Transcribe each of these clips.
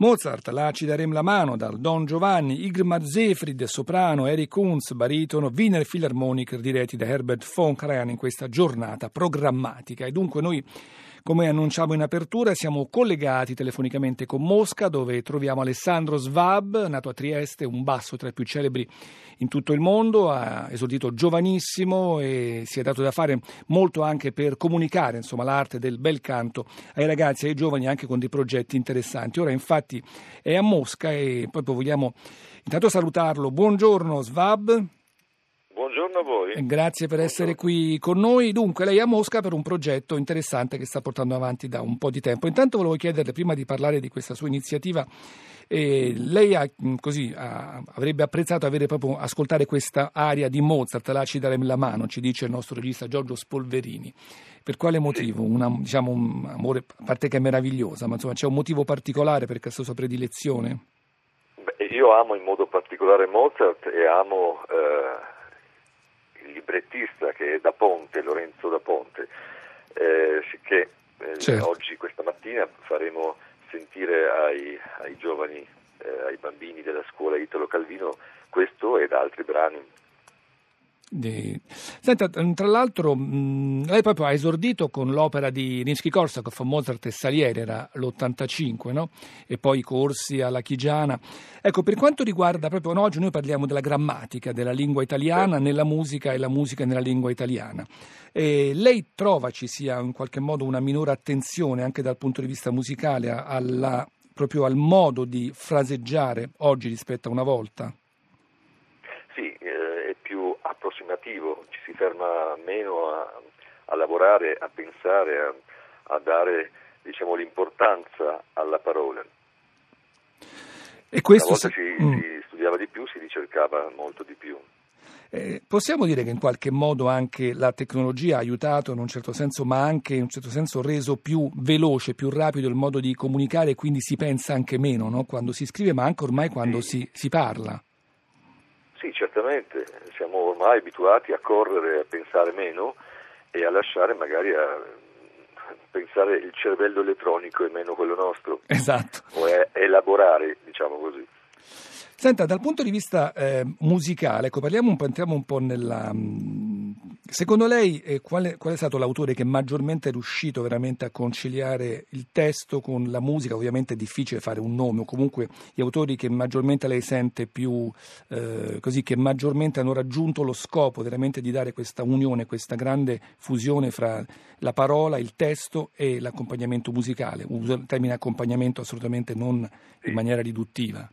Mozart, la ci daremo la mano dal Don Giovanni, Igmar Zefrid, soprano, Eric Kunz, baritono, Wiener Philharmonic diretti da Herbert von Karajan in questa giornata programmatica. E dunque noi come annunciamo in apertura, siamo collegati telefonicamente con Mosca, dove troviamo Alessandro Svab, nato a Trieste, un basso tra i più celebri in tutto il mondo, ha esordito giovanissimo e si è dato da fare molto anche per comunicare insomma, l'arte del bel canto ai ragazzi e ai giovani anche con dei progetti interessanti. Ora infatti è a Mosca e proprio vogliamo intanto salutarlo. Buongiorno Svab. Buongiorno a voi. Grazie per essere qui con noi. Dunque, lei è a Mosca per un progetto interessante che sta portando avanti da un po' di tempo. Intanto volevo chiederle, prima di parlare di questa sua iniziativa, eh, lei ha, mm, così, ha, avrebbe apprezzato avere proprio ascoltare questa aria di Mozart, la ci daremo la mano, ci dice il nostro regista Giorgio Spolverini. Per quale motivo? Una, diciamo, un amore, a parte che è meravigliosa, ma insomma c'è un motivo particolare per questa sua predilezione? Io amo in modo particolare Mozart e amo... Eh librettista che è da Ponte, Lorenzo da Ponte, eh, che eh, certo. oggi, questa mattina, faremo sentire ai, ai giovani, eh, ai bambini della scuola Italo Calvino questo ed altri brani di... Senta, tra l'altro mh, lei proprio ha esordito con l'opera di Rimsky-Korsakov, Mozart e Salieri, era l'85, no? E poi i corsi alla Chigiana. Ecco, per quanto riguarda proprio no, oggi noi parliamo della grammatica della lingua italiana nella musica e la musica nella lingua italiana. E lei trova ci sia in qualche modo una minore attenzione anche dal punto di vista musicale alla, proprio al modo di fraseggiare oggi rispetto a una volta? Approssimativo, ci si ferma meno a, a lavorare, a pensare, a, a dare diciamo, l'importanza alla parola. E questo Una volta si, mm. si studiava di più, si ricercava molto di più. Eh, possiamo dire che in qualche modo anche la tecnologia ha aiutato in un certo senso, ma anche in un certo senso reso più veloce, più rapido il modo di comunicare e quindi si pensa anche meno no? quando si scrive, ma anche ormai quando sì. si, si parla. Sì, certamente, siamo ormai abituati a correre, a pensare meno e a lasciare magari a pensare il cervello elettronico e meno quello nostro. Esatto. O a elaborare, diciamo così. Senta, dal punto di vista eh, musicale, ecco, parliamo un po', entriamo un po' nella, Secondo lei eh, qual, è, qual, è, stato l'autore che maggiormente è riuscito veramente a conciliare il testo con la musica? Ovviamente è difficile fare un nome, o comunque gli autori che maggiormente lei sente più eh, così, che maggiormente hanno raggiunto lo scopo veramente di dare questa unione, questa grande fusione fra la parola, il testo e l'accompagnamento musicale. Uso il termine accompagnamento assolutamente non in maniera riduttiva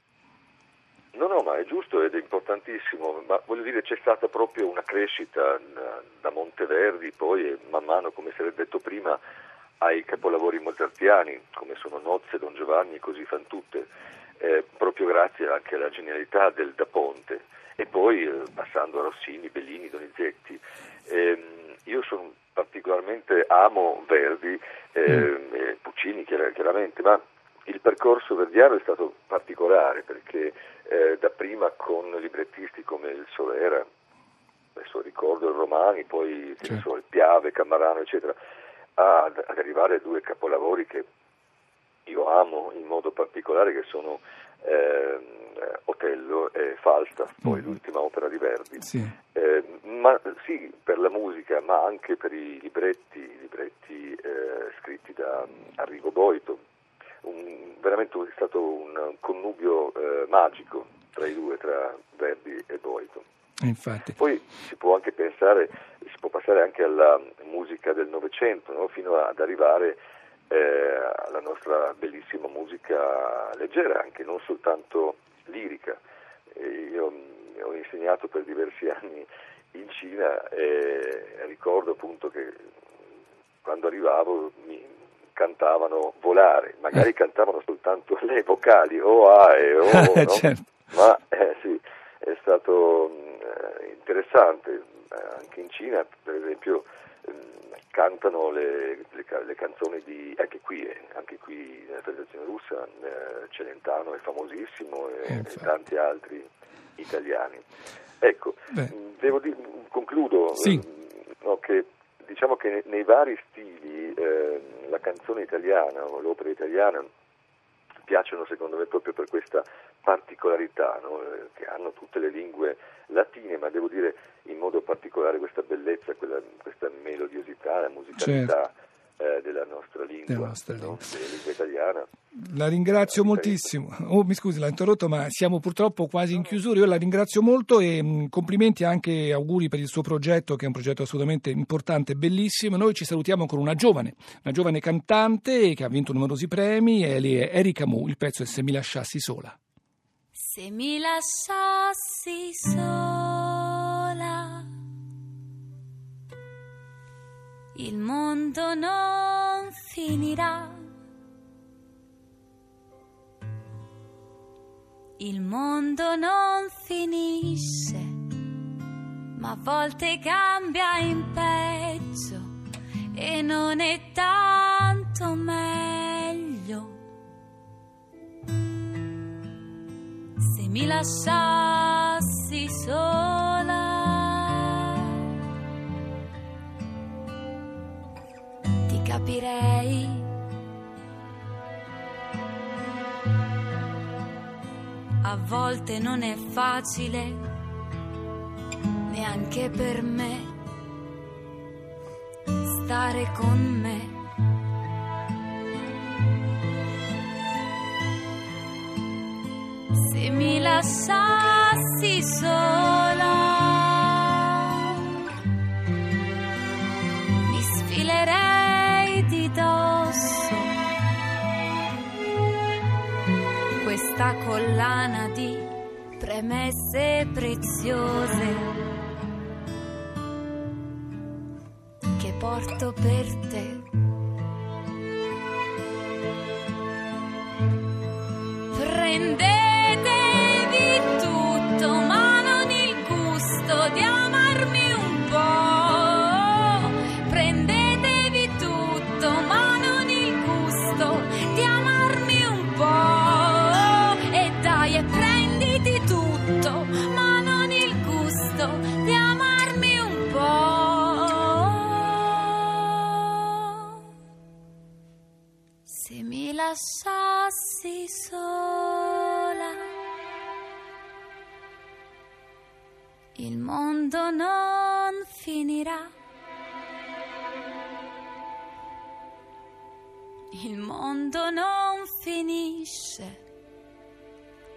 importantissimo, ma voglio dire c'è stata proprio una crescita da Monteverdi, poi man mano, come si era detto prima, ai capolavori mozartiani, come sono Nozze, Don Giovanni e così fan tutte, eh, proprio grazie anche alla genialità del Da Ponte, e poi eh, passando a Rossini, Bellini, Donizetti. Eh, io sono particolarmente amo Verdi eh, mm. Puccini chiaramente, ma il percorso verdiano è stato particolare perché eh, dapprima con librettisti come il Solera, adesso ricordo il Romani, poi certo. il Piave, Camarano, eccetera, ad, ad, arrivare a due capolavori che io amo in modo particolare, che sono eh, Otello e Falstaff, poi mm. l'ultima opera di Verdi. Sì. Eh, ma, sì, per la musica, ma anche per i libretti, i libretti eh, scritti da Arrigo Boito veramente è stato un connubio eh, magico tra i due, tra Verdi e Boito. Infatti. Poi si può anche pensare, si può passare anche alla musica del Novecento, no? fino ad arrivare eh, alla nostra bellissima musica leggera, anche non soltanto lirica. E io ho insegnato per diversi anni in Cina e ricordo appunto che quando arrivavo mi, cantavano volare, magari eh. cantavano soltanto le vocali o A e O, no? certo. ma eh, sì, è stato eh, interessante, eh, anche in Cina per esempio mm, cantano le, le, le, canzoni di, anche qui, eh, anche qui nella Federazione Russa, eh, Celentano è famosissimo e, e tanti altri italiani. Ecco. Mm, devo dire, concludo sì. no, che diciamo che nei vari stili eh, la canzone italiana o l'opera italiana piacciono secondo me proprio per questa particolarità no? eh, che hanno tutte le lingue latine, ma devo dire in modo particolare questa bellezza, quella, questa melodiosità, la musicalità. Certo eh, della nostra lingua, della, nostra lingua. No? della lingua italiana. La ringrazio la moltissimo. Oh, mi scusi, l'ho interrotto, ma siamo purtroppo quasi in chiusura. Io la ringrazio molto e mh, mm, complimenti anche auguri per il suo progetto, che è un progetto assolutamente importante e bellissimo. Noi ci salutiamo con una giovane, una giovane cantante che ha vinto numerosi premi, e lei è Erika Mu. Il pezzo è Se mi lasciassi sola. Se mi lasciassi sola il mondo non finirà. Il mondo non finisce, ma a volte cambia in peggio e non è tanto meglio. Se mi lasciassi sola capirei. A volte non è facile, neanche per me, stare con me. Se mi lasciassi sola questa collana di premesse preziose che porto per te. Prende lasciassi sola, il mondo non finirà. Il mondo non finisce,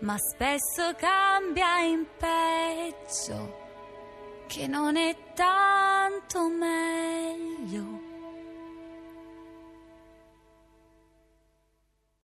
ma spesso cambia in peggio, che non è tanto meglio